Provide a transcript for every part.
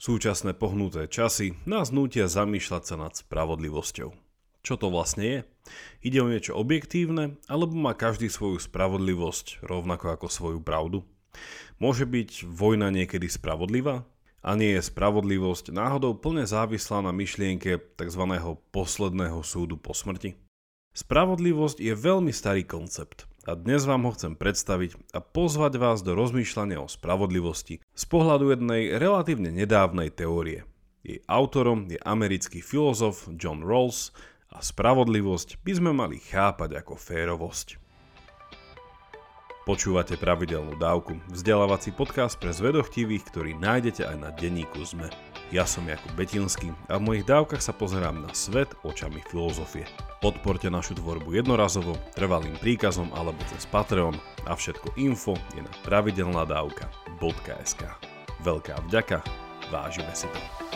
Súčasné pohnuté časy nás nútia zamýšľať sa nad spravodlivosťou. Čo to vlastne je? Ide o niečo objektívne, alebo má každý svoju spravodlivosť rovnako ako svoju pravdu? Môže byť vojna niekedy spravodlivá? A nie je spravodlivosť náhodou plne závislá na myšlienke tzv. posledného súdu po smrti? Spravodlivosť je veľmi starý koncept a dnes vám ho chcem predstaviť a pozvať vás do rozmýšľania o spravodlivosti z pohľadu jednej relatívne nedávnej teórie. Jej autorom je americký filozof John Rawls a spravodlivosť by sme mali chápať ako férovosť. Počúvate pravidelnú dávku, vzdelávací podcast pre zvedochtivých, ktorý nájdete aj na denníku ZME. Ja som Jakub Betinský a v mojich dávkach sa pozerám na svet očami filozofie. Podporte našu tvorbu jednorazovo, trvalým príkazom alebo cez Patreon a všetko info je na pravidelnadavka.sk. Veľká vďaka, vážime si to.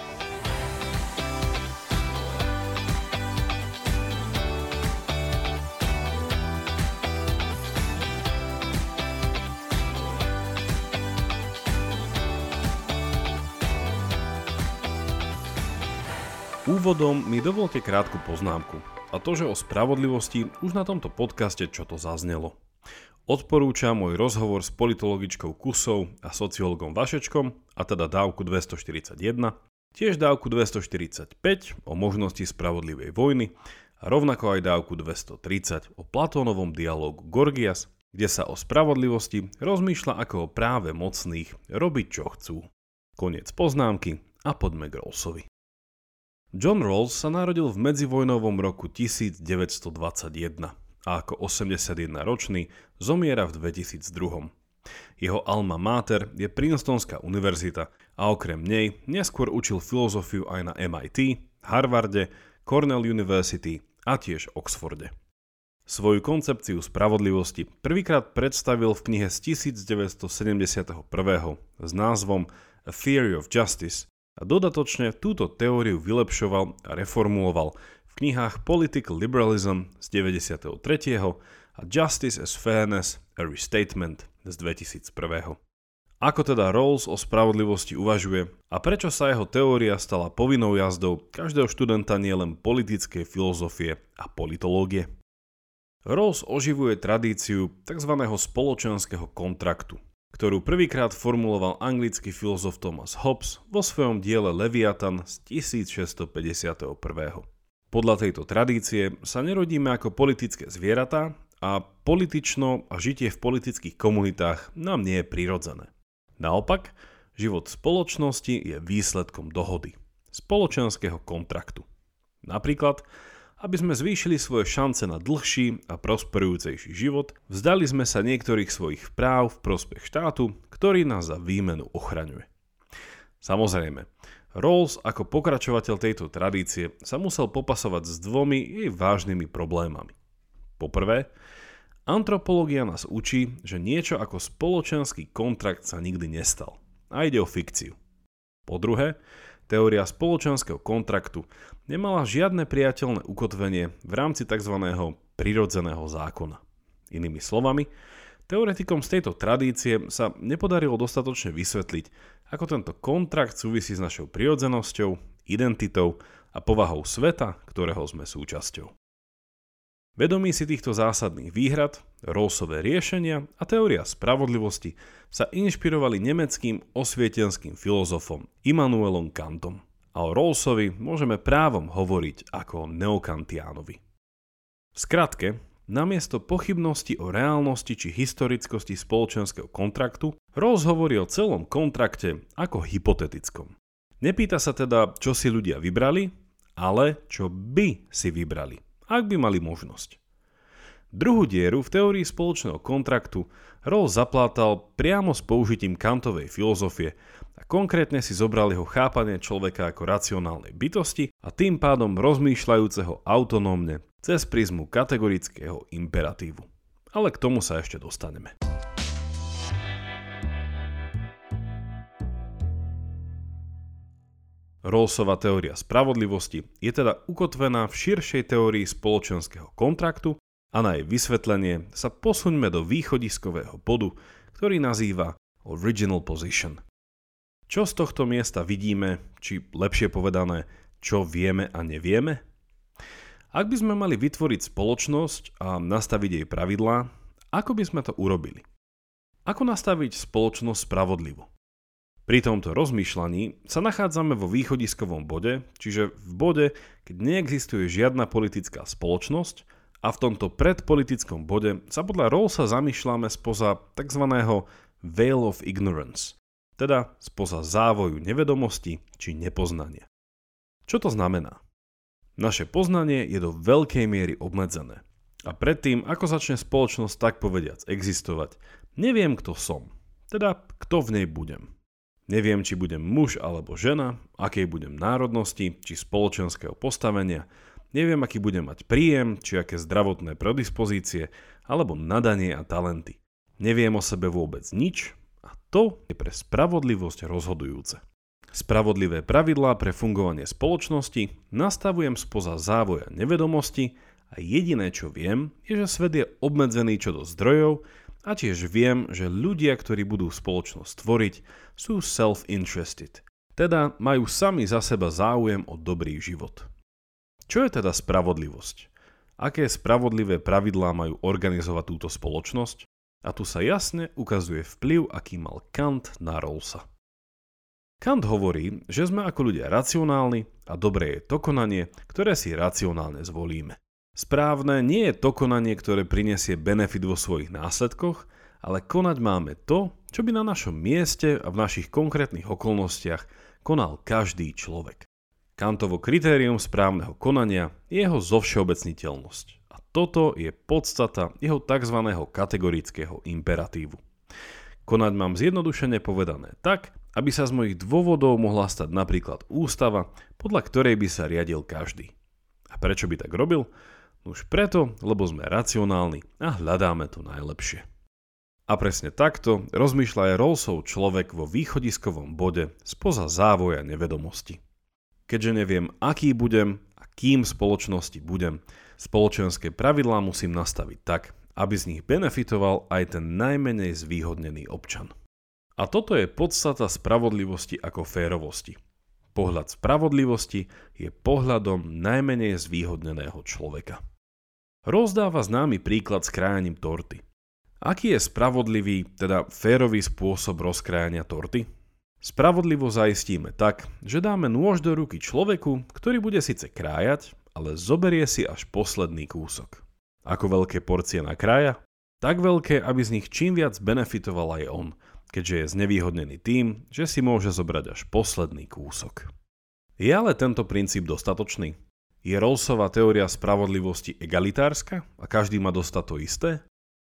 Úvodom mi dovolte krátku poznámku. A to, že o spravodlivosti už na tomto podcaste čo to zaznelo. Odporúčam môj rozhovor s politologičkou Kusou a sociologom Vašečkom, a teda dávku 241, tiež dávku 245 o možnosti spravodlivej vojny a rovnako aj dávku 230 o Platónovom dialogu Gorgias, kde sa o spravodlivosti rozmýšľa ako o práve mocných robiť čo chcú. Koniec poznámky a poďme k Rawlsovi. John Rawls sa narodil v medzivojnovom roku 1921 a ako 81-ročný zomiera v 2002. Jeho alma mater je Princetonská univerzita a okrem nej neskôr učil filozofiu aj na MIT, Harvarde, Cornell University a tiež Oxforde. Svoju koncepciu spravodlivosti prvýkrát predstavil v knihe z 1971 s názvom A Theory of Justice a dodatočne túto teóriu vylepšoval a reformuloval v knihách Political Liberalism z 93. a Justice as Fairness a Restatement z 2001. Ako teda Rawls o spravodlivosti uvažuje a prečo sa jeho teória stala povinnou jazdou každého študenta nielen politickej filozofie a politológie? Rawls oživuje tradíciu tzv. spoločenského kontraktu, ktorú prvýkrát formuloval anglický filozof Thomas Hobbes vo svojom diele Leviathan z 1651. Podľa tejto tradície sa nerodíme ako politické zvieratá a politično a žitie v politických komunitách nám nie je prirodzené. Naopak, život spoločnosti je výsledkom dohody, spoločenského kontraktu. Napríklad, aby sme zvýšili svoje šance na dlhší a prosperujúcejší život, vzdali sme sa niektorých svojich práv v prospech štátu, ktorý nás za výmenu ochraňuje. Samozrejme, Rawls ako pokračovateľ tejto tradície sa musel popasovať s dvomi jej vážnymi problémami. Poprvé, antropológia nás učí, že niečo ako spoločenský kontrakt sa nikdy nestal. A ide o fikciu. Po druhé, Teória spoločenského kontraktu nemala žiadne priateľné ukotvenie v rámci tzv. prirodzeného zákona. Inými slovami, teoretikom z tejto tradície sa nepodarilo dostatočne vysvetliť, ako tento kontrakt súvisí s našou prirodzenosťou, identitou a povahou sveta, ktorého sme súčasťou. Vedomí si týchto zásadných výhrad, Rawlsové riešenia a teória spravodlivosti sa inšpirovali nemeckým osvietenským filozofom Immanuelom Kantom. A o Rawlsovi môžeme právom hovoriť ako neokantiánovi. V skratke, namiesto pochybnosti o reálnosti či historickosti spoločenského kontraktu, Rawls hovorí o celom kontrakte ako hypotetickom. Nepýta sa teda, čo si ľudia vybrali, ale čo by si vybrali ak by mali možnosť. Druhú dieru v teórii spoločného kontraktu Rawls zaplátal priamo s použitím Kantovej filozofie a konkrétne si zobral jeho chápanie človeka ako racionálnej bytosti a tým pádom rozmýšľajúceho autonómne cez prízmu kategorického imperatívu. Ale k tomu sa ešte dostaneme. Rawlsova teória spravodlivosti je teda ukotvená v širšej teórii spoločenského kontraktu a na jej vysvetlenie sa posuňme do východiskového bodu, ktorý nazýva Original Position. Čo z tohto miesta vidíme, či lepšie povedané, čo vieme a nevieme? Ak by sme mali vytvoriť spoločnosť a nastaviť jej pravidlá, ako by sme to urobili? Ako nastaviť spoločnosť spravodlivo? Pri tomto rozmýšľaní sa nachádzame vo východiskovom bode, čiže v bode, keď neexistuje žiadna politická spoločnosť a v tomto predpolitickom bode sa podľa Rawlsa zamýšľame spoza tzv. veil of ignorance, teda spoza závoju nevedomosti či nepoznania. Čo to znamená? Naše poznanie je do veľkej miery obmedzené. A predtým, ako začne spoločnosť tak povediac existovať, neviem kto som, teda kto v nej budem. Neviem, či budem muž alebo žena, akej budem národnosti či spoločenského postavenia, neviem, aký budem mať príjem, či aké zdravotné predispozície, alebo nadanie a talenty. Neviem o sebe vôbec nič a to je pre spravodlivosť rozhodujúce. Spravodlivé pravidlá pre fungovanie spoločnosti nastavujem spoza závoja nevedomosti a jediné čo viem je, že svet je obmedzený čo do zdrojov a tiež viem, že ľudia, ktorí budú spoločnosť tvoriť, sú self-interested, teda majú sami za seba záujem o dobrý život. Čo je teda spravodlivosť? Aké spravodlivé pravidlá majú organizovať túto spoločnosť? A tu sa jasne ukazuje vplyv, aký mal Kant na Rawlsa. Kant hovorí, že sme ako ľudia racionálni a dobré je to konanie, ktoré si racionálne zvolíme. Správne nie je to konanie, ktoré prinesie benefit vo svojich následkoch, ale konať máme to, čo by na našom mieste a v našich konkrétnych okolnostiach konal každý človek. Kantovo kritérium správneho konania je jeho zovšeobecniteľnosť. A toto je podstata jeho tzv. kategorického imperatívu. Konať mám zjednodušene povedané tak, aby sa z mojich dôvodov mohla stať napríklad ústava, podľa ktorej by sa riadil každý. A prečo by tak robil? Už preto, lebo sme racionálni a hľadáme to najlepšie. A presne takto rozmýšľa aj Rawlsov človek vo východiskovom bode spoza závoja nevedomosti. Keďže neviem, aký budem a kým v spoločnosti budem, spoločenské pravidlá musím nastaviť tak, aby z nich benefitoval aj ten najmenej zvýhodnený občan. A toto je podstata spravodlivosti ako férovosti. Pohľad spravodlivosti je pohľadom najmenej zvýhodneného človeka. Rozdáva známy príklad s krájaním torty. Aký je spravodlivý, teda férový spôsob rozkrájania torty? Spravodlivo zaistíme tak, že dáme nôž do ruky človeku, ktorý bude síce krájať, ale zoberie si až posledný kúsok. Ako veľké porcie nakrája? Tak veľké, aby z nich čím viac benefitoval aj on – keďže je znevýhodnený tým, že si môže zobrať až posledný kúsok. Je ale tento princíp dostatočný? Je Rawlsová teória spravodlivosti egalitárska a každý má dostať to isté?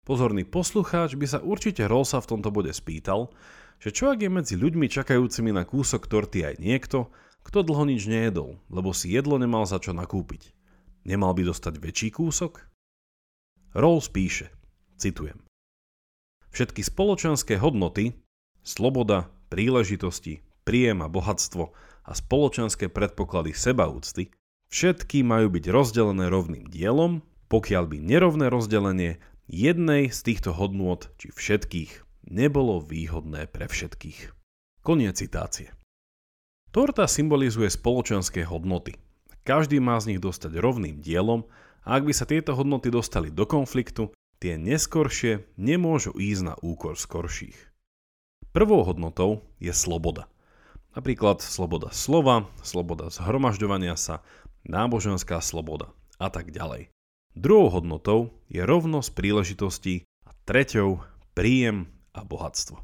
Pozorný poslucháč by sa určite Rawlsa v tomto bode spýtal, že čo ak je medzi ľuďmi čakajúcimi na kúsok torty aj niekto, kto dlho nič nejedol, lebo si jedlo nemal za čo nakúpiť. Nemal by dostať väčší kúsok? Rawls píše, citujem. Všetky spoločenské hodnoty, sloboda, príležitosti, príjem a bohatstvo a spoločenské predpoklady sebaúcty, všetky majú byť rozdelené rovným dielom, pokiaľ by nerovné rozdelenie jednej z týchto hodnôt či všetkých nebolo výhodné pre všetkých. Koniec citácie. Torta symbolizuje spoločenské hodnoty. Každý má z nich dostať rovným dielom a ak by sa tieto hodnoty dostali do konfliktu, tie neskoršie nemôžu ísť na úkor skorších. Prvou hodnotou je sloboda. Napríklad sloboda slova, sloboda zhromažďovania sa, náboženská sloboda a tak ďalej. Druhou hodnotou je rovnosť príležitostí a treťou príjem a bohatstvo.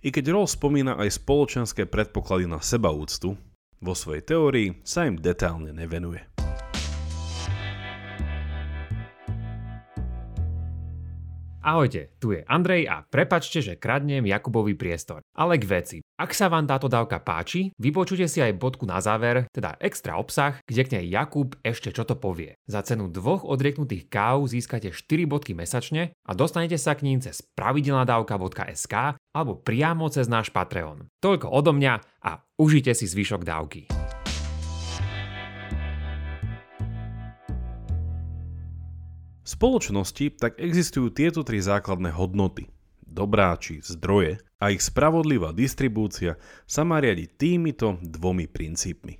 I keď Roll spomína aj spoločenské predpoklady na sebaúctu, vo svojej teórii sa im detailne nevenuje. Ahojte, tu je Andrej a prepačte, že kradnem Jakubovi priestor. Ale k veci. Ak sa vám táto dávka páči, vypočujte si aj bodku na záver, teda extra obsah, kde k nej Jakub ešte čo to povie. Za cenu dvoch odrieknutých káv získate 4 bodky mesačne a dostanete sa k ním cez pravidelnadavka.sk alebo priamo cez náš Patreon. Toľko odo mňa a užite si zvyšok dávky. V spoločnosti tak existujú tieto tri základné hodnoty. dobrá či zdroje a ich spravodlivá distribúcia sa má riadiť týmito dvomi princípmi.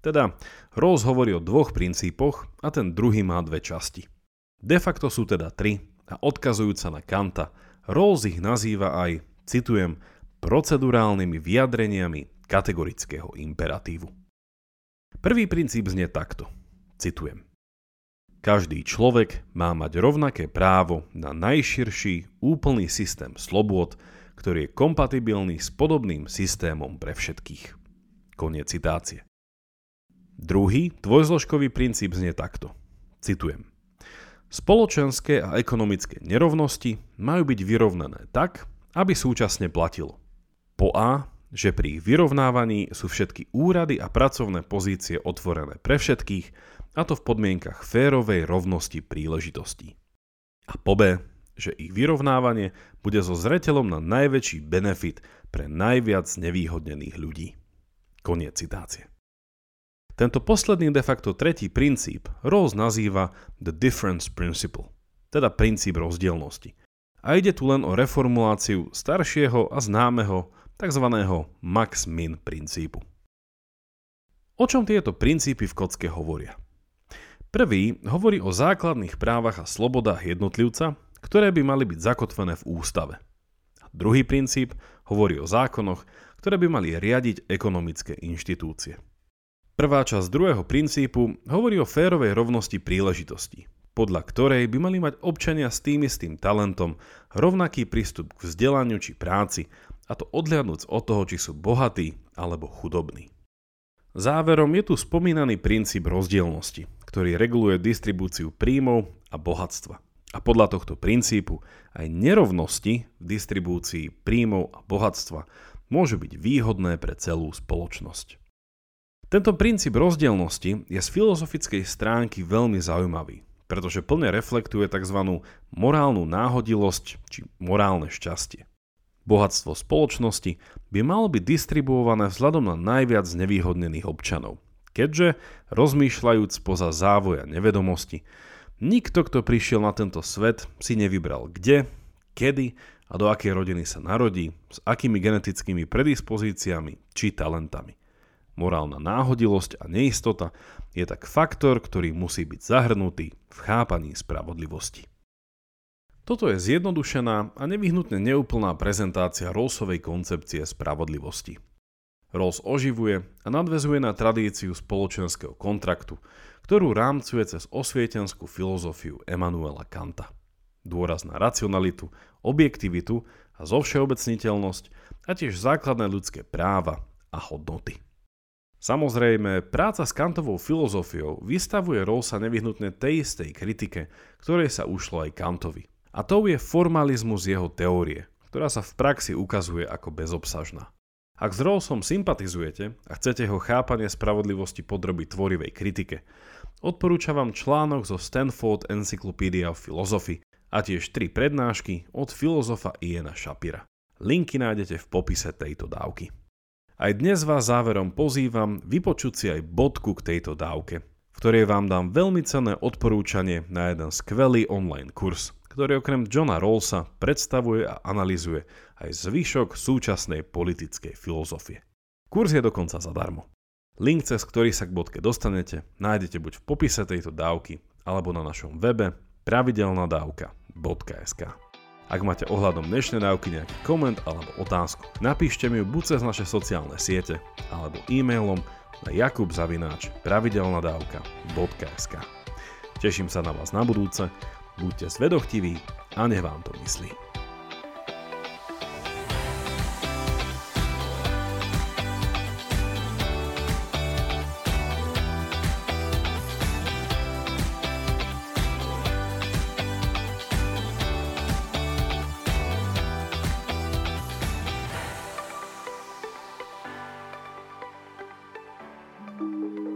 Teda Rawls hovorí o dvoch princípoch a ten druhý má dve časti. De facto sú teda tri a odkazujúca na Kanta, Rawls ich nazýva aj, citujem, procedurálnymi vyjadreniami kategorického imperatívu. Prvý princíp znie takto, citujem. Každý človek má mať rovnaké právo na najširší úplný systém slobôd, ktorý je kompatibilný s podobným systémom pre všetkých. Koniec citácie. Druhý, dvojzložkový princíp znie takto. Citujem. Spoločenské a ekonomické nerovnosti majú byť vyrovnané tak, aby súčasne platilo. Po A, že pri vyrovnávaní sú všetky úrady a pracovné pozície otvorené pre všetkých a to v podmienkach férovej rovnosti príležitostí. A po B, že ich vyrovnávanie bude so zreteľom na najväčší benefit pre najviac nevýhodnených ľudí. Koniec citácie. Tento posledný de facto tretí princíp Rawls nazýva The Difference Principle, teda princíp rozdielnosti. A ide tu len o reformuláciu staršieho a známeho tzv. max-min princípu. O čom tieto princípy v kocke hovoria? Prvý hovorí o základných právach a slobodách jednotlivca, ktoré by mali byť zakotvené v ústave. Druhý princíp hovorí o zákonoch, ktoré by mali riadiť ekonomické inštitúcie. Prvá časť druhého princípu hovorí o férovej rovnosti príležitostí, podľa ktorej by mali mať občania s tým istým talentom rovnaký prístup k vzdelaniu či práci, a to odhľadnúc od toho, či sú bohatí alebo chudobní. Záverom je tu spomínaný princíp rozdielnosti, ktorý reguluje distribúciu príjmov a bohatstva. A podľa tohto princípu aj nerovnosti v distribúcii príjmov a bohatstva môžu byť výhodné pre celú spoločnosť. Tento princíp rozdielnosti je z filozofickej stránky veľmi zaujímavý, pretože plne reflektuje tzv. morálnu náhodilosť či morálne šťastie. Bohatstvo spoločnosti by malo byť distribuované vzhľadom na najviac nevýhodnených občanov, keďže, rozmýšľajúc poza závoja nevedomosti, nikto, kto prišiel na tento svet, si nevybral kde, kedy a do akej rodiny sa narodí, s akými genetickými predispozíciami či talentami. Morálna náhodilosť a neistota je tak faktor, ktorý musí byť zahrnutý v chápaní spravodlivosti. Toto je zjednodušená a nevyhnutne neúplná prezentácia Rawlsovej koncepcie spravodlivosti. Rawls oživuje a nadvezuje na tradíciu spoločenského kontraktu, ktorú rámcuje cez osvietenskú filozofiu Emanuela Kanta. Dôraz na racionalitu, objektivitu a zovšeobecniteľnosť a tiež základné ľudské práva a hodnoty. Samozrejme, práca s Kantovou filozofiou vystavuje Rawlsa nevyhnutne tej istej kritike, ktorej sa ušlo aj Kantovi. A to je formalizmus jeho teórie, ktorá sa v praxi ukazuje ako bezobsažná. Ak s Rawlsom sympatizujete a chcete ho chápanie spravodlivosti podrobiť tvorivej kritike, odporúčam vám článok zo Stanford Encyclopedia of Philosophy a tiež tri prednášky od filozofa Iena Shapira. Linky nájdete v popise tejto dávky. Aj dnes vás záverom pozývam vypočuť si aj bodku k tejto dávke, v ktorej vám dám veľmi cenné odporúčanie na jeden skvelý online kurz, ktorý okrem Johna Rawlsa predstavuje a analizuje aj zvyšok súčasnej politickej filozofie. Kurs je dokonca zadarmo. Link, cez ktorý sa k bodke dostanete, nájdete buď v popise tejto dávky, alebo na našom webe pravidelnadavka.sk. Ak máte ohľadom dnešnej dávky nejaký koment alebo otázku, napíšte mi ju buď cez naše sociálne siete, alebo e-mailom na jakubzavináč pravidelnadavka.sk. Teším sa na vás na budúce Buďte zvedochtiví a nech vám to myslí.